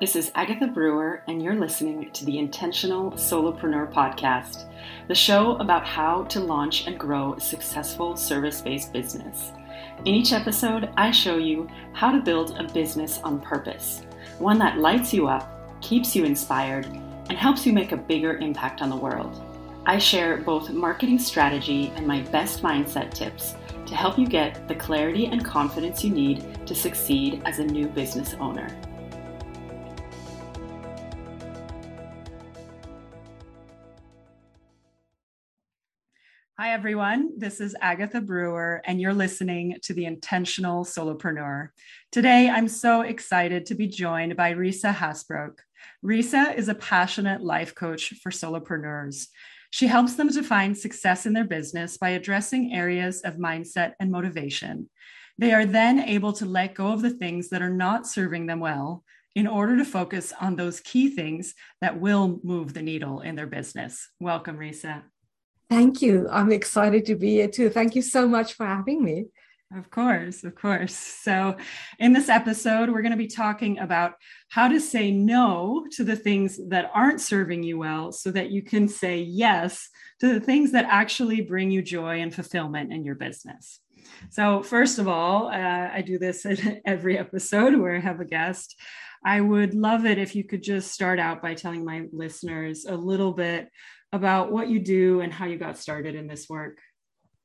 This is Agatha Brewer, and you're listening to the Intentional Solopreneur Podcast, the show about how to launch and grow a successful service based business. In each episode, I show you how to build a business on purpose, one that lights you up, keeps you inspired, and helps you make a bigger impact on the world. I share both marketing strategy and my best mindset tips to help you get the clarity and confidence you need to succeed as a new business owner. Everyone. This is Agatha Brewer, and you're listening to The Intentional Solopreneur. Today, I'm so excited to be joined by Risa Haasbroek. Risa is a passionate life coach for solopreneurs. She helps them to find success in their business by addressing areas of mindset and motivation. They are then able to let go of the things that are not serving them well in order to focus on those key things that will move the needle in their business. Welcome, Risa. Thank you. I'm excited to be here too. Thank you so much for having me. Of course, of course. So, in this episode, we're going to be talking about how to say no to the things that aren't serving you well so that you can say yes to the things that actually bring you joy and fulfillment in your business. So, first of all, uh, I do this in every episode where I have a guest. I would love it if you could just start out by telling my listeners a little bit about what you do and how you got started in this work.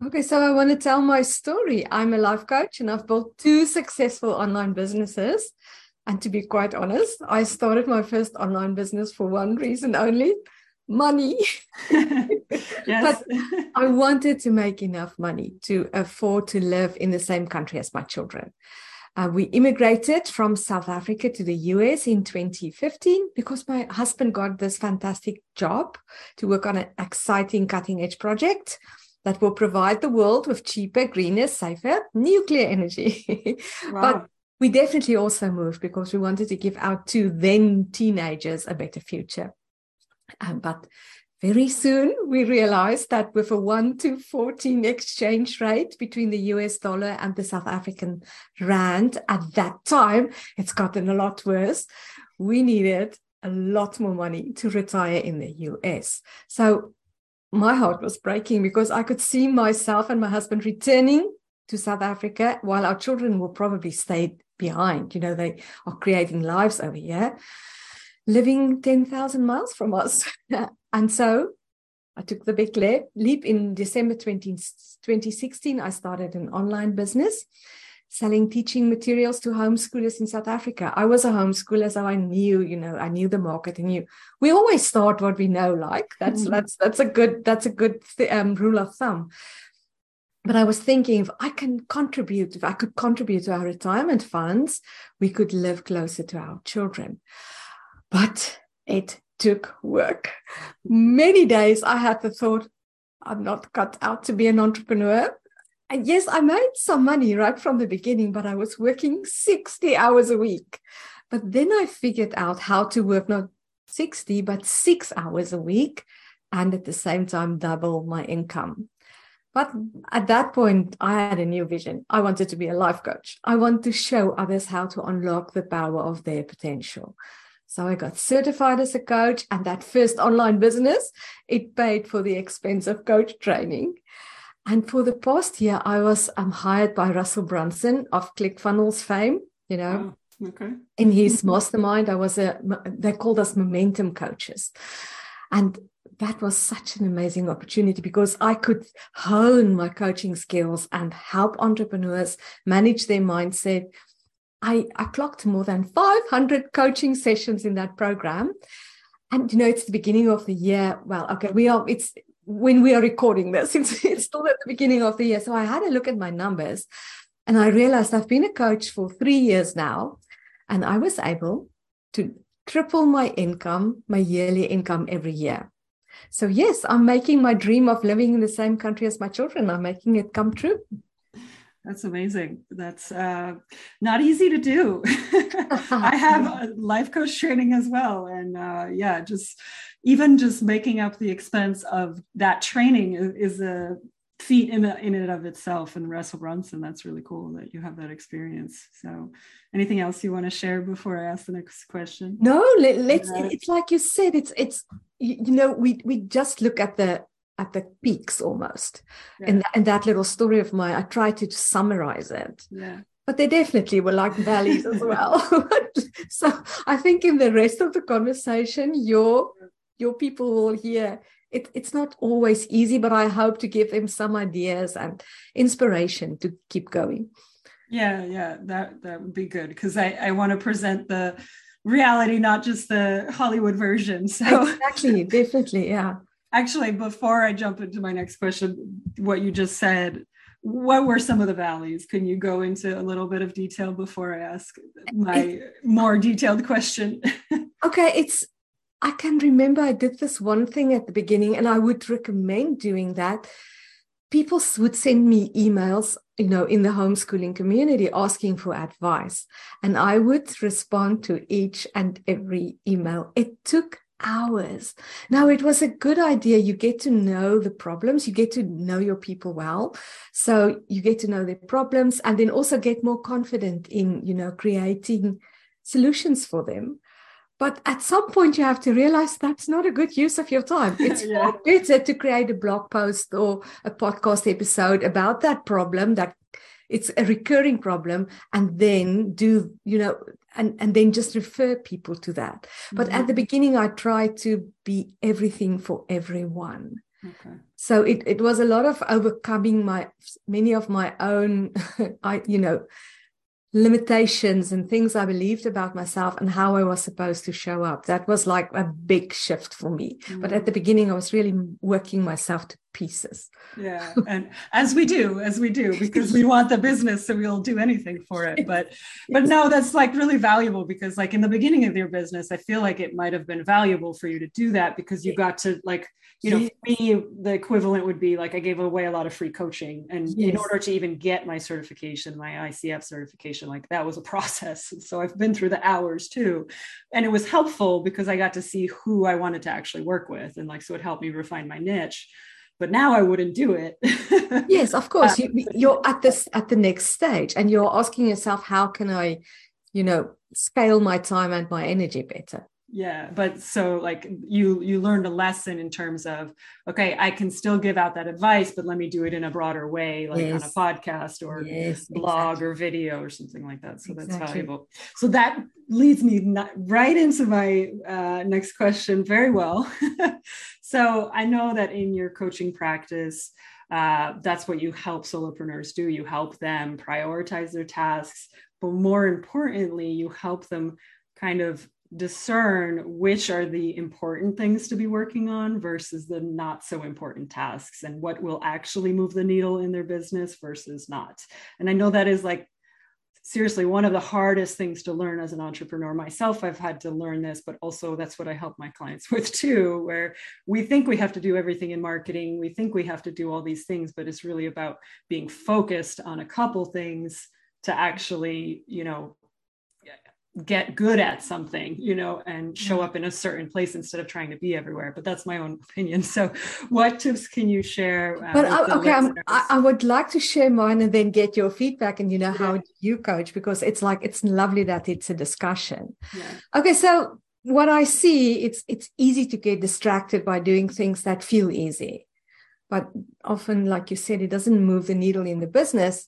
Okay, so I want to tell my story. I'm a life coach and I've built two successful online businesses. And to be quite honest, I started my first online business for one reason only money. but I wanted to make enough money to afford to live in the same country as my children. Uh, we immigrated from South Africa to the US in 2015 because my husband got this fantastic job to work on an exciting cutting edge project that will provide the world with cheaper, greener, safer nuclear energy. Wow. but we definitely also moved because we wanted to give our two then teenagers a better future. Um, but very soon, we realized that with a 1 to 14 exchange rate between the US dollar and the South African rand at that time, it's gotten a lot worse. We needed a lot more money to retire in the US. So my heart was breaking because I could see myself and my husband returning to South Africa while our children will probably stay behind. You know, they are creating lives over here living 10,000 miles from us. and so I took the big leap leap. in December 20, 2016. I started an online business selling teaching materials to homeschoolers in South Africa. I was a homeschooler, so I knew, you know, I knew the market and knew we always start what we know, like that's mm-hmm. that's that's a good that's a good th- um, rule of thumb. But I was thinking if I can contribute, if I could contribute to our retirement funds, we could live closer to our children but it took work. Many days I had the thought, I'm not cut out to be an entrepreneur. And yes, I made some money right from the beginning, but I was working 60 hours a week. But then I figured out how to work not 60, but six hours a week and at the same time double my income. But at that point, I had a new vision. I wanted to be a life coach. I want to show others how to unlock the power of their potential. So I got certified as a coach, and that first online business, it paid for the expense of coach training. And for the past year, I was um, hired by Russell Brunson of ClickFunnels fame, you know. Oh, okay. In his mastermind, I was a, they called us momentum coaches. And that was such an amazing opportunity because I could hone my coaching skills and help entrepreneurs manage their mindset, I, I clocked more than 500 coaching sessions in that program. And, you know, it's the beginning of the year. Well, okay, we are, it's when we are recording this, it's, it's still at the beginning of the year. So I had a look at my numbers and I realized I've been a coach for three years now. And I was able to triple my income, my yearly income every year. So, yes, I'm making my dream of living in the same country as my children. I'm making it come true. That's amazing. That's uh, not easy to do. I have life coach training as well. And uh, yeah, just even just making up the expense of that training is, a feat in, in and of itself and Russell Brunson. That's really cool that you have that experience. So, anything else you want to share before I ask the next question? No, let, us It's like you said. It's it's you know we we just look at the at the peaks almost, yeah. and and that little story of mine. I try to summarize it. Yeah. But they definitely were like valleys as well. so I think in the rest of the conversation, your your people will hear it, it's not always easy, but I hope to give them some ideas and inspiration to keep going. Yeah, yeah, that that would be good because I I want to present the reality, not just the Hollywood version. So exactly, definitely, yeah. Actually, before I jump into my next question, what you just said, what were some of the valleys? Can you go into a little bit of detail before I ask my more detailed question? okay, it's I can remember I did this one thing at the beginning, and I would recommend doing that. People would send me emails, you know, in the homeschooling community asking for advice, and I would respond to each and every email. It took hours. Now, it was a good idea. You get to know the problems, you get to know your people well. So you get to know their problems and then also get more confident in, you know, creating solutions for them. But at some point, you have to realize that's not a good use of your time. It's yeah. far better to create a blog post or a podcast episode about that problem that it's a recurring problem and then do you know and and then just refer people to that but mm-hmm. at the mm-hmm. beginning i tried to be everything for everyone okay. so it, it was a lot of overcoming my many of my own i you know limitations and things I believed about myself and how I was supposed to show up. That was like a big shift for me. Mm-hmm. But at the beginning, I was really working myself to pieces. Yeah. And as we do, as we do, because we want the business, so we'll do anything for it. But but no, that's like really valuable because like in the beginning of your business, I feel like it might have been valuable for you to do that because you got to like, you know, me, the equivalent would be like I gave away a lot of free coaching. And yes. in order to even get my certification, my ICF certification, like that was a process. so I've been through the hours too. And it was helpful because I got to see who I wanted to actually work with. And like so it helped me refine my niche but now I wouldn't do it. yes, of course. Um, you, you're at this at the next stage, and you're asking yourself, how can I, you know, scale my time and my energy better? Yeah but so like you you learned a lesson in terms of okay i can still give out that advice but let me do it in a broader way like yes. on a podcast or yes, blog exactly. or video or something like that so exactly. that's valuable so that leads me not, right into my uh, next question very well so i know that in your coaching practice uh, that's what you help solopreneurs do you help them prioritize their tasks but more importantly you help them kind of discern which are the important things to be working on versus the not so important tasks and what will actually move the needle in their business versus not. And I know that is like seriously one of the hardest things to learn as an entrepreneur myself i've had to learn this but also that's what i help my clients with too where we think we have to do everything in marketing we think we have to do all these things but it's really about being focused on a couple things to actually you know get good at something you know and show mm-hmm. up in a certain place instead of trying to be everywhere but that's my own opinion. So what tips can you share uh, but uh, okay I, I would like to share mine and then get your feedback and you know how you coach because it's like it's lovely that it's a discussion. Yeah. okay so what i see it's it's easy to get distracted by doing things that feel easy. But often like you said it doesn't move the needle in the business.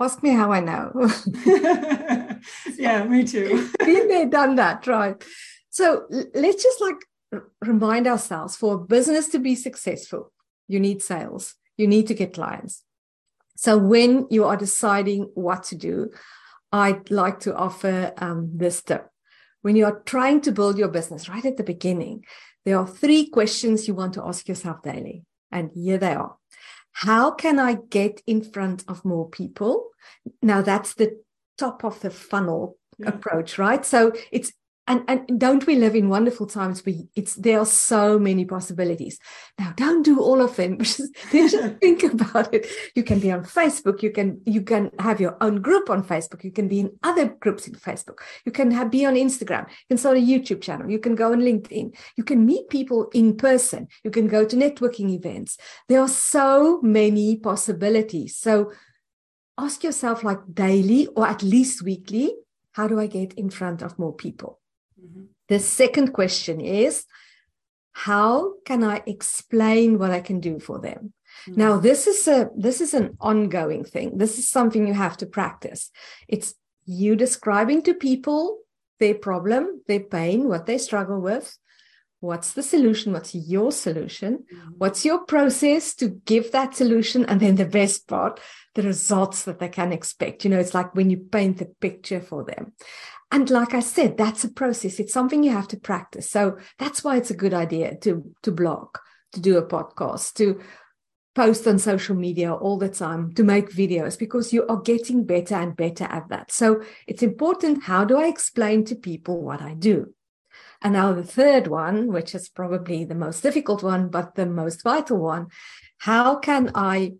Ask me how i know yeah, me too. Been there, done that, right? So let's just like remind ourselves for a business to be successful, you need sales, you need to get clients. So when you are deciding what to do, I'd like to offer um, this tip. When you are trying to build your business right at the beginning, there are three questions you want to ask yourself daily. And here they are. How can I get in front of more people? Now, that's the top of the funnel yeah. approach, right? So it's and and don't we live in wonderful times where it's there are so many possibilities now don't do all of them just, just think about it you can be on facebook you can you can have your own group on facebook you can be in other groups in facebook you can have, be on instagram you can start a youtube channel you can go on linkedin you can meet people in person you can go to networking events there are so many possibilities so ask yourself like daily or at least weekly how do i get in front of more people mm-hmm. the second question is how can i explain what i can do for them mm-hmm. now this is a this is an ongoing thing this is something you have to practice it's you describing to people their problem their pain what they struggle with what's the solution what's your solution mm-hmm. what's your process to give that solution and then the best part the results that they can expect. You know, it's like when you paint the picture for them. And like I said, that's a process. It's something you have to practice. So that's why it's a good idea to, to blog, to do a podcast, to post on social media all the time, to make videos, because you are getting better and better at that. So it's important. How do I explain to people what I do? And now the third one, which is probably the most difficult one, but the most vital one. How can I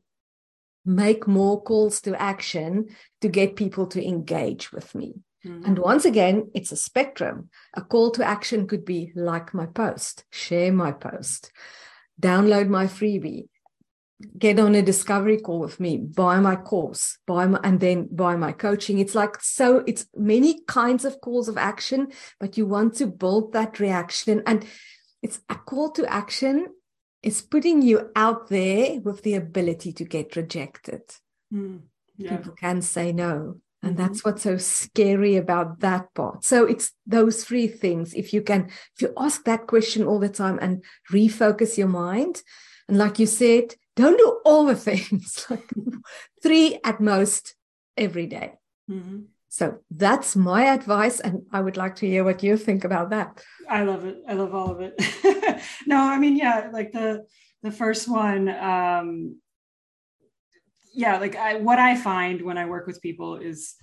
make more calls to action to get people to engage with me. Mm-hmm. And once again, it's a spectrum. A call to action could be like my post, share my post, download my freebie, get on a discovery call with me, buy my course, buy my, and then buy my coaching. It's like, so it's many kinds of calls of action, but you want to build that reaction. And it's a call to action it's putting you out there with the ability to get rejected. Mm, yeah. People can say no. And mm-hmm. that's what's so scary about that part. So it's those three things. If you can, if you ask that question all the time and refocus your mind, and like you said, don't do all the things, like three at most every day. Mm-hmm. So that's my advice. And I would like to hear what you think about that. I love it. I love all of it. no, I mean, yeah, like the the first one, um, yeah, like I what I find when I work with people is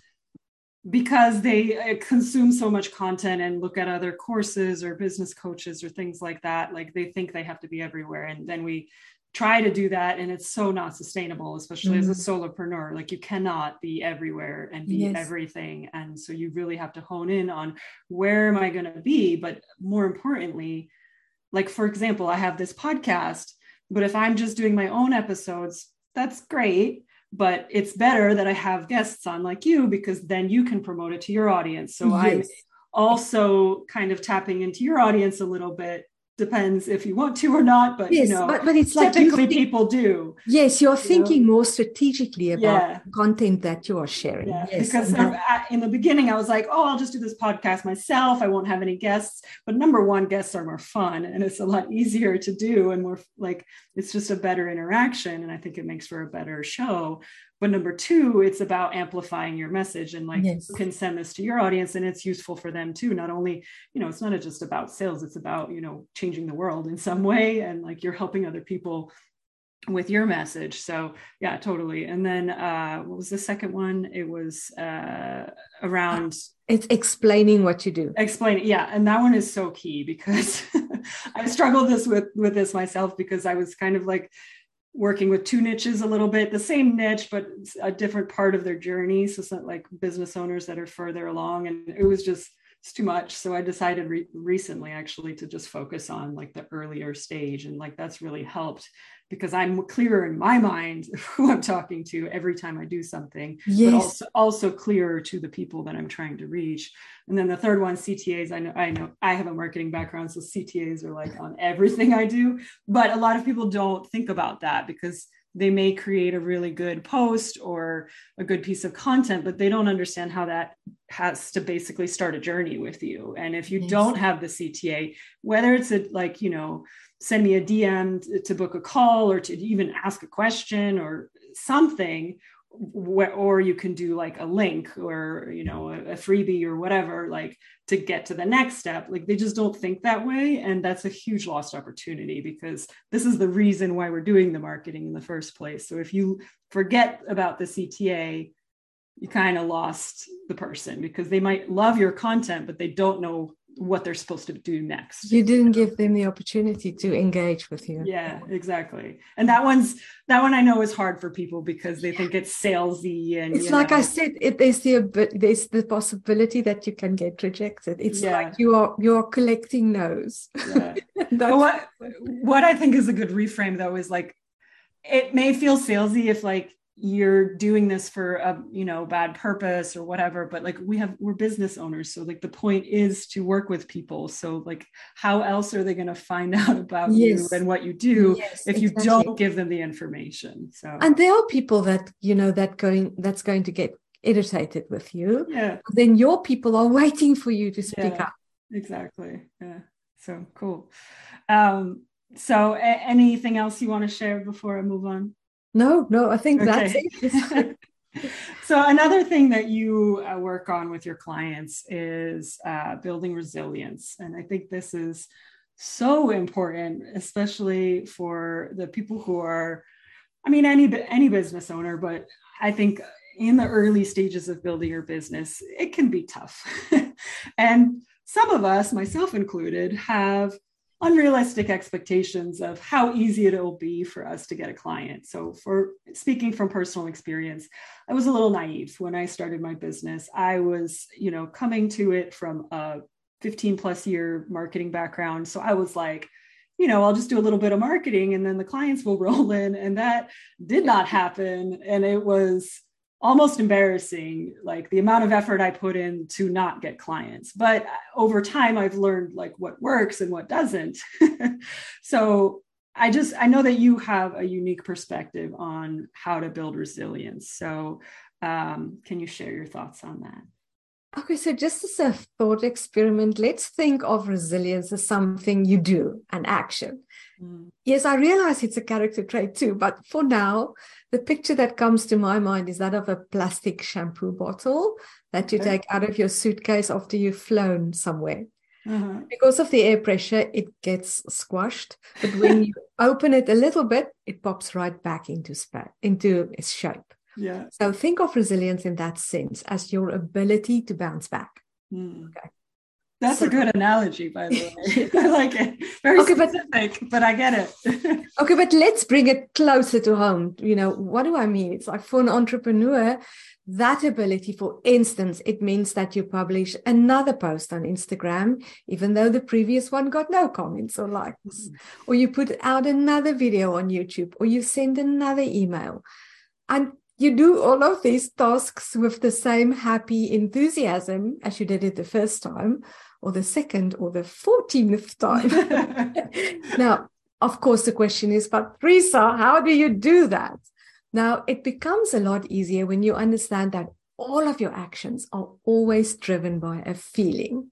because they uh, consume so much content and look at other courses or business coaches or things like that like they think they have to be everywhere and then we try to do that and it's so not sustainable especially mm-hmm. as a mm-hmm. solopreneur like you cannot be everywhere and be yes. everything and so you really have to hone in on where am i going to be but more importantly like for example i have this podcast but if i'm just doing my own episodes that's great but it's better that i have guests on like you because then you can promote it to your audience so yes. i'm also kind of tapping into your audience a little bit depends if you want to or not but yes, you know but, but it's typically like people do yes you're thinking know? more strategically about yeah. content that you are sharing yeah. yes, because that, in the beginning i was like oh i'll just do this podcast myself i won't have any guests but number one guests are more fun and it's a lot easier to do and more like it's just a better interaction and i think it makes for a better show but number two it's about amplifying your message and like yes. you can send this to your audience and it's useful for them too. Not only you know it's not just about sales it's about you know changing the world in some way and like you're helping other people with your message. So yeah totally. And then uh what was the second one? It was uh around it's explaining what you do. Explain yeah and that one is so key because i struggled this with with this myself because i was kind of like working with two niches a little bit, the same niche, but a different part of their journey. So it's not like business owners that are further along. And it was just, it's too much. So I decided re- recently actually to just focus on like the earlier stage. And like that's really helped because I'm clearer in my mind who I'm talking to every time I do something, yes. but also also clearer to the people that I'm trying to reach. And then the third one, CTAs. I know I know I have a marketing background, so CTAs are like on everything I do. But a lot of people don't think about that because they may create a really good post or a good piece of content, but they don't understand how that has to basically start a journey with you. And if you yes. don't have the CTA, whether it's a like, you know, send me a DM to, book a call or to even ask a question or something, or you can do like a link or you know a, freebie or whatever like to get to the next step. Like they just don't think that way and that's a huge lost opportunity because this is the reason why we're doing the marketing in the first place. So if you forget about the cta you kind of lost the person because they might love your content but they don't know what they're supposed to do next. You didn't give them the opportunity to engage with you. Yeah, exactly. And that one's that one I know is hard for people because they think it's salesy and it's like know. I said, it, there's the there's the possibility that you can get rejected. It's yeah. like you are you are collecting no's. Yeah. what what I think is a good reframe though is like it may feel salesy if like you're doing this for a you know bad purpose or whatever but like we have we're business owners so like the point is to work with people. So like how else are they going to find out about yes. you and what you do yes, if you exactly. don't give them the information? So and there are people that you know that going that's going to get irritated with you. Yeah. Then your people are waiting for you to speak yeah, up. exactly. Yeah so cool. Um so a- anything else you want to share before i move on no, no, I think okay. that's it. so another thing that you uh, work on with your clients is uh, building resilience and i think this is so important especially for the people who are i mean any any business owner but i think in the early stages of building your business it can be tough and some of us myself included have unrealistic expectations of how easy it will be for us to get a client. So, for speaking from personal experience, I was a little naive when I started my business. I was, you know, coming to it from a 15 plus year marketing background. So, I was like, you know, I'll just do a little bit of marketing and then the clients will roll in. And that did not happen. And it was almost embarrassing like the amount of effort i put in to not get clients. But over time i've learned like what works and what doesn't. So i just i know that you have a unique perspective on how to build resilience. So um, can you share your thoughts on that Okay, so just as a thought experiment, let's think of resilience as something you do, an action. Mm. Yes, I realize it's a character trait too, but for now, the picture that comes to my mind is that of a plastic shampoo bottle that you okay. take out of your suitcase after you've flown somewhere. Uh-huh. Because of the air pressure, it gets squashed. But when you open it a little bit, it pops right back into, spa- into its shape. Yeah. So think of resilience in that sense as your ability to bounce back. Mm. Okay. That's so, a good analogy, by the way. I like it. Very okay, specific, but, but I get it. okay, but let's bring it closer to home. You know, what do I mean? It's like for an entrepreneur, that ability, for instance, it means that you publish another post on Instagram, even though the previous one got no comments or likes, mm-hmm. or you put out another video on YouTube, or you send another email. And you do all of these tasks with the same happy enthusiasm as you did it the first time, or the second, or the 14th time. now, of course, the question is, but Risa, how do you do that? Now, it becomes a lot easier when you understand that all of your actions are always driven by a feeling.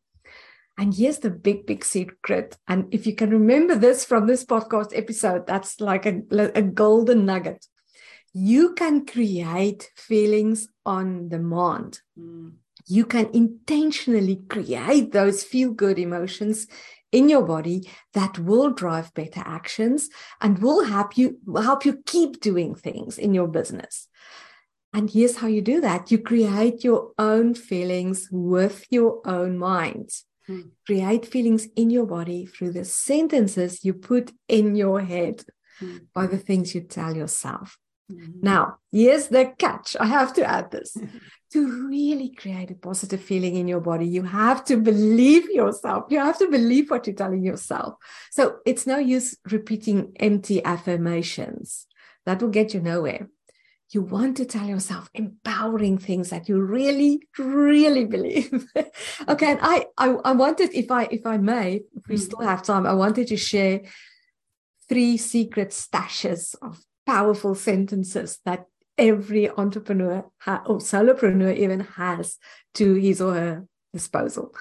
And here's the big, big secret. And if you can remember this from this podcast episode, that's like a, a golden nugget you can create feelings on demand. Mm. You can intentionally create those feel good emotions in your body that will drive better actions and will help you help you keep doing things in your business. And here's how you do that. You create your own feelings with your own mind. Mm. Create feelings in your body through the sentences you put in your head mm. by the things you tell yourself. Mm-hmm. Now, here's the catch. I have to add this. to really create a positive feeling in your body, you have to believe yourself. You have to believe what you're telling yourself. So it's no use repeating empty affirmations. That will get you nowhere. You want to tell yourself empowering things that you really, really believe. okay, and I, I, I wanted, if I, if I may, if we mm. still have time, I wanted to share three secret stashes of powerful sentences that every entrepreneur ha- or solopreneur even has to his or her disposal.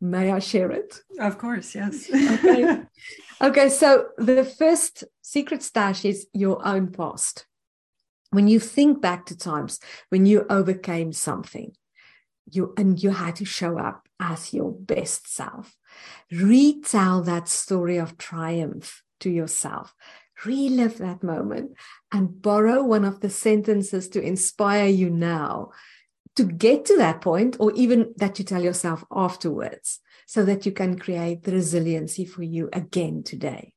May I share it? Of course, yes. okay. okay, so the first secret stash is your own past. When you think back to times when you overcame something, you and you had to show up as your best self. Retell that story of triumph to yourself relive that moment and borrow one of the sentences to inspire you now to get to that point, or even that you tell yourself afterwards, so that you can create the resiliency for you again today.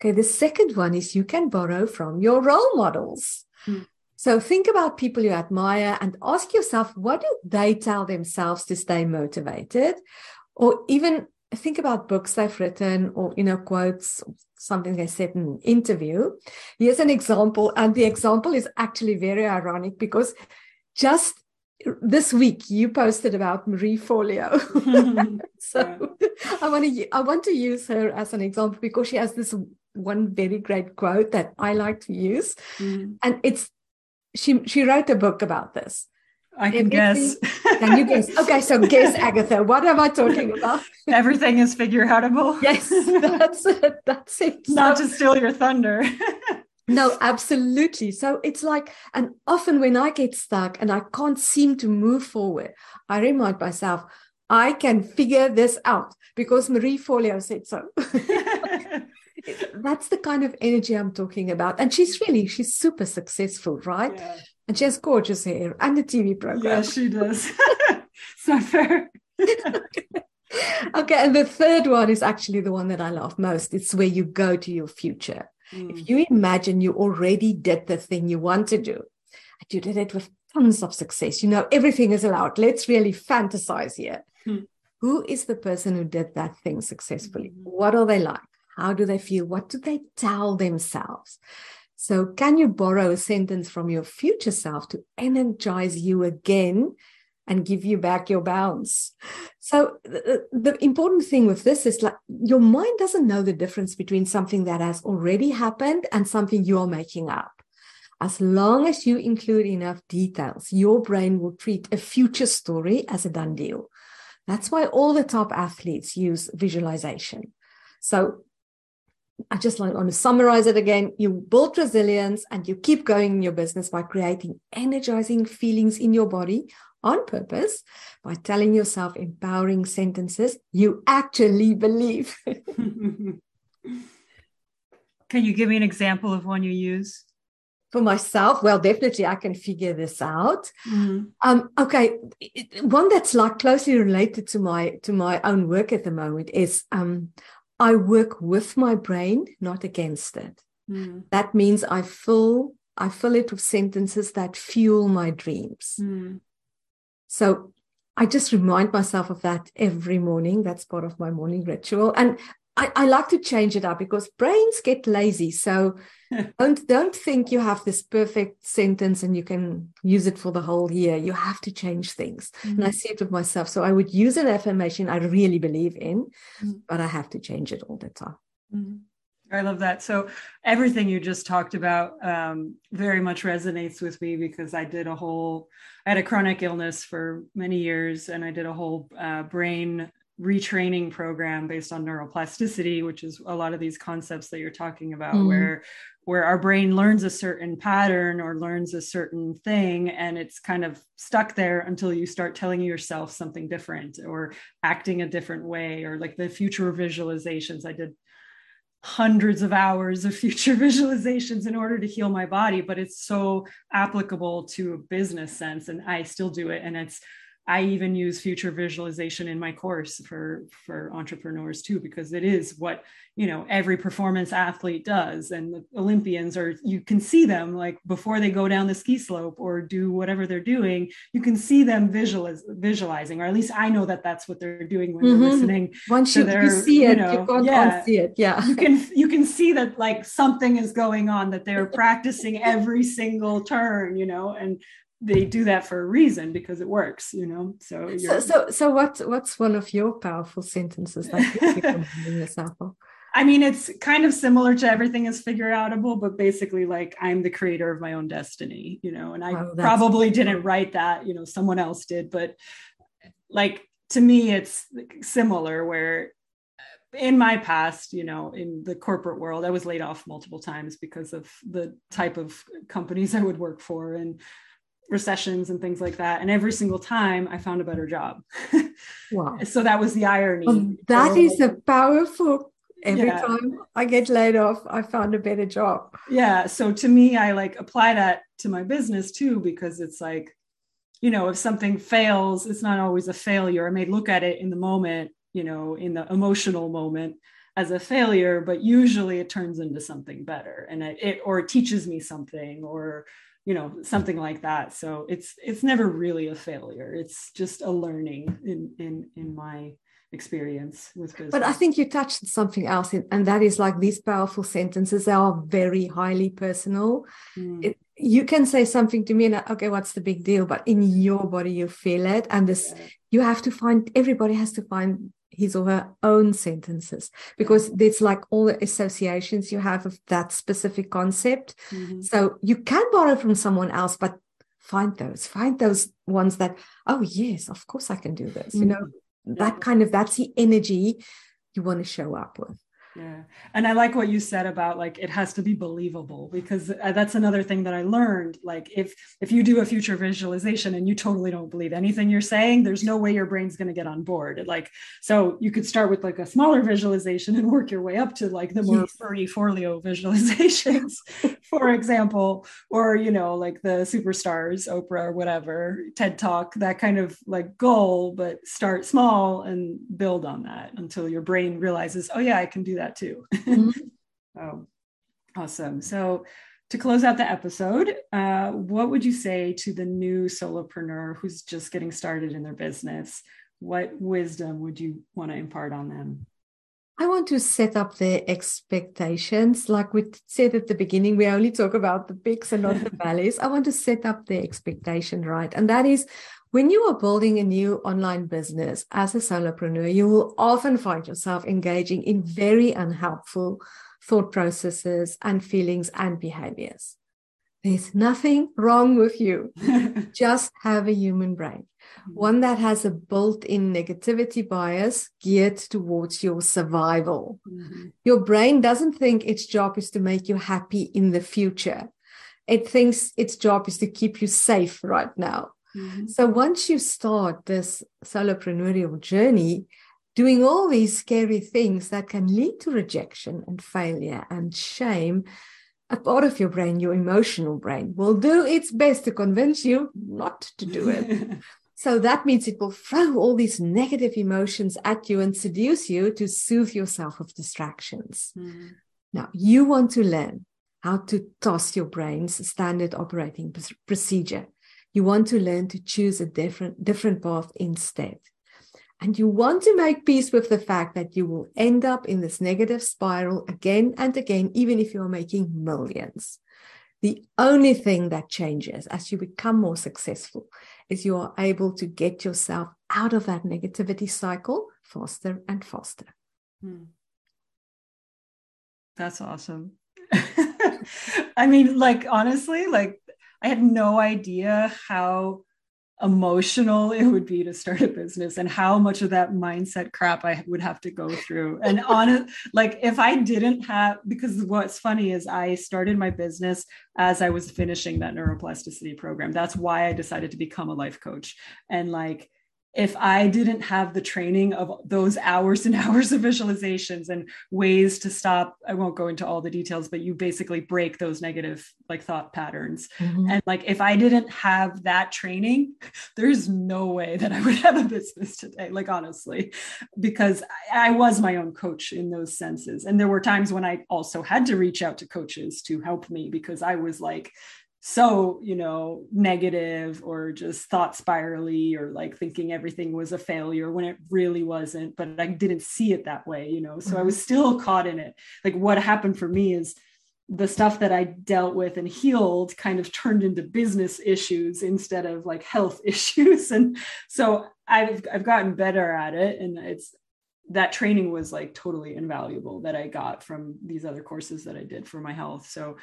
Okay, the second one is you can borrow from your role models. Mm. So think about people you admire and ask yourself, what do they tell themselves to stay motivated? Or even think about books they've written or, you know, quotes, something they said in an interview. Here's an example. And the example is actually very ironic because just this week you posted about Marie Forleo. so I want to I want to use her as an example because she has this one very great quote that I like to use. Mm. And it's she she wrote a book about this. I can guess. Can you guess? Okay, so guess, Agatha. What am I talking about? Everything is figure outable. Yes, that's it. That's it. Not so, to steal your thunder. no, absolutely. So it's like, and often when I get stuck and I can't seem to move forward, I remind myself, I can figure this out because Marie Forleo said so. that's the kind of energy I'm talking about. And she's really, she's super successful, right? Yeah. And she has gorgeous hair and a TV program. Yeah, she does. it's not fair. okay. And the third one is actually the one that I love most. It's where you go to your future. Mm. If you imagine you already did the thing you want to do, and you did it with tons of success, you know, everything is allowed. Let's really fantasize here. Mm. Who is the person who did that thing successfully? Mm. What are they like? How do they feel? What do they tell themselves? So, can you borrow a sentence from your future self to energize you again and give you back your bounce? So, the, the, important thing with this is like your mind doesn't know the difference between something that has already happened and something you're making up. As long as you include enough details, your brain will treat a future story as a done deal. That's why all the top athletes use visualization. So I just want to summarize it again. You build resilience and you keep going in your business by creating energizing feelings in your body on purpose by telling yourself empowering sentences you actually believe. Can you give me an example of one you use? For myself, well, definitely I can figure this out. Mm-hmm. Um, okay, one that's like closely related to my to my own work at the moment is um, I work with my brain, not against it. Mm. That means I fill I fill it with sentences that fuel my dreams. Mm. So I just remind myself of that every morning. That's part of my morning ritual. And I, I like to change it up because brains get lazy. So don't don't think you have this perfect sentence and you can use it for the whole year. You have to change things. Mm-hmm. And I mm-hmm. see it with myself. So I would use an affirmation I really believe in, mm-hmm. but I have to change it all the time. Mm-hmm. I love that. So everything you just talked about um, very much resonates with me because I did a whole, I had a chronic illness for many years, and I did a whole uh, brain retraining program based on neuroplasticity which is a lot of these concepts that you're talking about mm. where where our brain learns a certain pattern or learns a certain thing and it's kind of stuck there until you start telling yourself something different or acting a different way or like the future visualizations. I did hundreds of hours of future visualizations in order to heal my body but it's so applicable to a business sense and i still do it and it's I even use future visualization in my course for for entrepreneurs too because it is what you know every performance athlete does. And the Olympians are you can see them like before they go down the ski slope or do whatever they're doing you can see them visualize visualizing or at least I know that that's what they're doing when mm-hmm. they're listening once you, you see it you, know, you can't yeah, unsee it yeah. You can you can see that like something is going on that they're practicing every single turn you know and they do that for a reason because it works you know? So so, so so what what's one of your powerful sentences that you I mean, it's kind of similar to everything is figure outable, but basically, like I'm the creator of my own destiny, you know, and I probably didn't write that, you know, someone else did, but like to me, it's similar where in my past, you know, in the corporate world, I was laid off multiple times because of the type of companies I would work for. And recessions and things like that. And every single time I found a better job. Wow. so that was the irony. Um, that so, is a powerful every yeah. time I get laid off, I found a better job. Yeah. So to me, I like apply that to my business too, because it's like, you know, if something fails, it's not always a failure. I may look at it in the moment, you know, in the emotional moment as a failure, but usually it turns into something better and it, it or it teaches me something or you know something like that so it's it's never really a failure it's just a learning in in in my experience with business. But I think you touched something else, and that is like these powerful sentences are very highly personal. Mm. It, you can say something to me, and okay, what's the big deal? But in your body, you feel it, and this yeah. you have to find. Everybody has to find his or her own sentences because it's like all the associations you have of that specific concept. Mm-hmm. So you can borrow from someone else, but find those, find those ones that, oh, yes, of course I can do this. Mm-hmm. You know, that kind of that's the energy you want to show up with yeah and i like what you said about like it has to be believable because uh, that's another thing that i learned like if if you do a future visualization and you totally don't believe anything you're saying there's no way your brain's going to get on board like so you could start with like a smaller visualization and work your way up to like the more yes. Marie Forleo visualizations for example or you know like the superstars oprah or whatever ted talk that kind of like goal but start small and build on that until your brain realizes oh yeah i can do that that too. Mm-hmm. oh, awesome. So, to close out the episode, uh, what would you say to the new solopreneur who's just getting started in their business? What wisdom would you want to impart on them? I want to set up their expectations. Like we said at the beginning, we only talk about the peaks and not the valleys. I want to set up their expectation right. And that is when you are building a new online business as a solopreneur, you will often find yourself engaging in very unhelpful thought processes and feelings and behaviors. There's nothing wrong with you. Just have a human brain, one that has a built in negativity bias geared towards your survival. Mm-hmm. Your brain doesn't think its job is to make you happy in the future. It thinks its job is to keep you safe right now. Mm-hmm. So once you start this solopreneurial journey, doing all these scary things that can lead to rejection and failure and shame, a part of your brain, your emotional brain, will do its best to convince you not to do it. so that means it will throw all these negative emotions at you and seduce you to soothe yourself with distractions. Mm-hmm. Now, you want to learn how to toss your brain's standard operating procedure you want to learn to choose a different, different path instead. And you want to make peace with the fact that you will end up in this negative spiral again and again, even if you're making millions. The only thing that changes as you become more successful is you are able to get yourself out of that negativity cycle faster and faster. Hmm. That's awesome. I mean, like, honestly, like, I had no idea how emotional it would be to start a business and how much of that mindset crap I would have to go through. And on it, like if I didn't have, because what's funny is I started my business as I was finishing that neuroplasticity program. That's why I decided to become a life coach. And like, if I didn't have the training of those hours and hours of visualizations and ways to stop, I won't go into all the details, but you basically break those negative like thought patterns. Mm-hmm. And like if I didn't have that training, there's no way that I would have a business today, like honestly, because I, I was my own coach in those senses. And there were times when I also had to reach out to coaches to help me because I was like so you know negative or just thought spirally or like thinking everything was a failure when it really wasn't but i didn't see it that way you know? So mm-hmm. i was still caught in it. Like what happened for me is the stuff that i dealt with and healed kind of turned into business issues instead of like health issues. And so i've i've gotten better at it and it's that training was like totally invaluable that i got from these other courses that i did for my health. So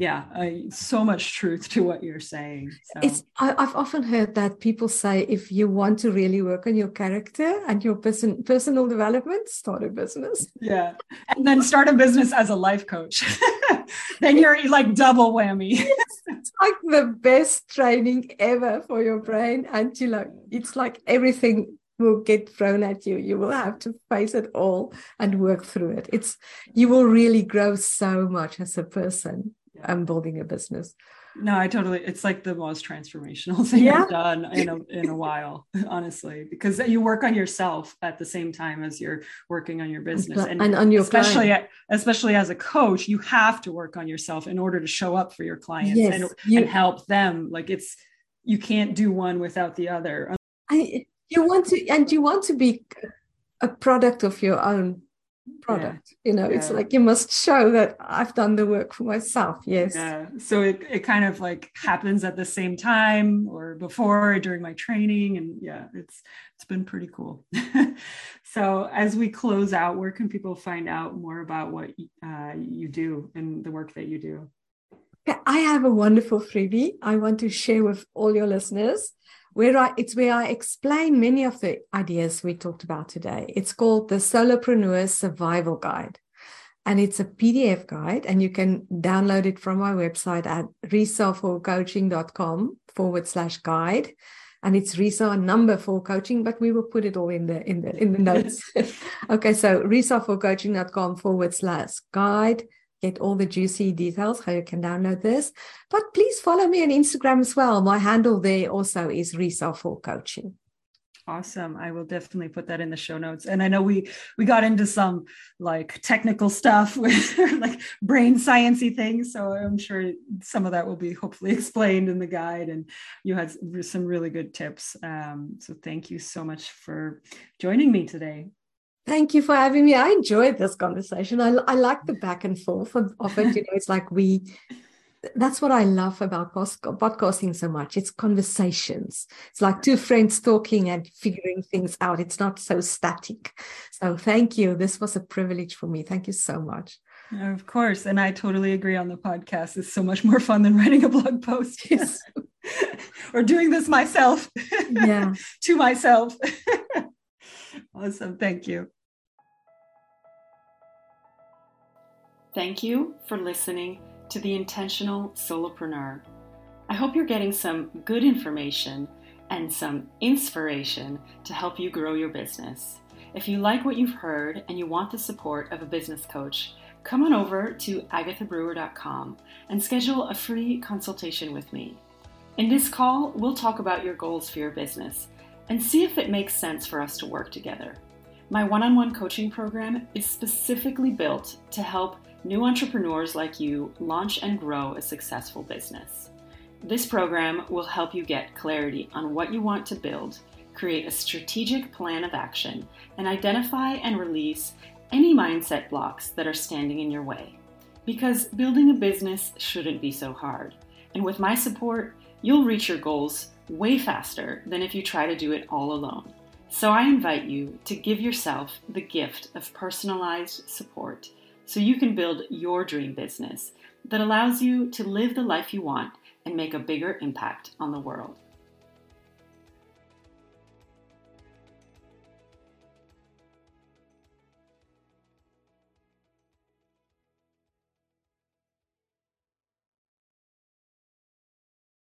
yeah I, so much truth to what you're saying so. it's I, have often heard that people say if you want to really work on your character and your person, personal development start a business. Yeah and then start a business as a life coach. Then you're like double whammy. It's like the best training ever for your brain and you like it's like everything will get thrown at you. You will have to face it all and work through it. It's you will really grow so much as a person and building a business. no, I totally. It's like the most transformational thing yeah. I've done in a in a while, honestly, because you work on yourself at the same time as you're working on your business, and, and on your especially client. especially as a coach, you have to work on yourself in order to show up for your clients yes, and, you, and help them. Like it's you can't do one without the other. I, you want to, and you want to be a product of your own product. Yeah. you know yeah. it's like you must show that i've done the work for myself. Yes. Yeah. So it, it kind of like happens at the same time or before during my training and yeah it's it's been pretty cool. So as we close out where can people find out more about what uh, you do and the work that you do? I have a wonderful freebie i want to share with all your listeners where I, it's where I explain many of the ideas we talked about today. It's called the Solopreneur Survival Guide. And it's a PDF guide, and you can download it from my website at risa4coaching.com forward slash guide. And it's Risa number for coaching, but we will put it all in the in the in the notes. okay, so risa4coaching.com forward slash guide get all the juicy details how you can download this. But please follow me on Instagram as well. My handle there also is Risa for Coaching. Awesome. I will definitely put that in the show notes. And I know we we got into some like technical stuff with like brain sciencey things. So I'm sure some of that will be hopefully explained in the guide. And you had some really good tips. Um, so thank you so much for joining me today. Thank you for having me. I enjoyed this conversation. I, I like the back and forth of, of it. You know, it's like we, that's what I love about podcasting so much. It's conversations. It's like two friends talking and figuring things out. It's not so static. So thank you. This was a privilege for me. Thank you so much. Of course. And I totally agree on the podcast. It's so much more fun than writing a blog post. Yes. or doing this myself. Yeah. to myself. Awesome. Thank you. Thank you for listening to The Intentional Solopreneur. I hope you're getting some good information and some inspiration to help you grow your business. If you like what you've heard and you want the support of a business coach, come on over to agathabrewer.com and schedule a free consultation with me. In this call, we'll talk about your goals for your business and see if it makes sense for us to work together. My one on one coaching program is specifically built to help new entrepreneurs like you launch and grow a successful business. This program will help you get clarity on what you want to build, create a strategic plan of action, and identify and release any mindset blocks that are standing in your way. Because building a business shouldn't be so hard. And with my support, you'll reach your goals way faster than if you try to do it all alone. So I invite you to give yourself the gift of personalized support so you can build your dream business that allows you to live the life you want and make a bigger impact on the world.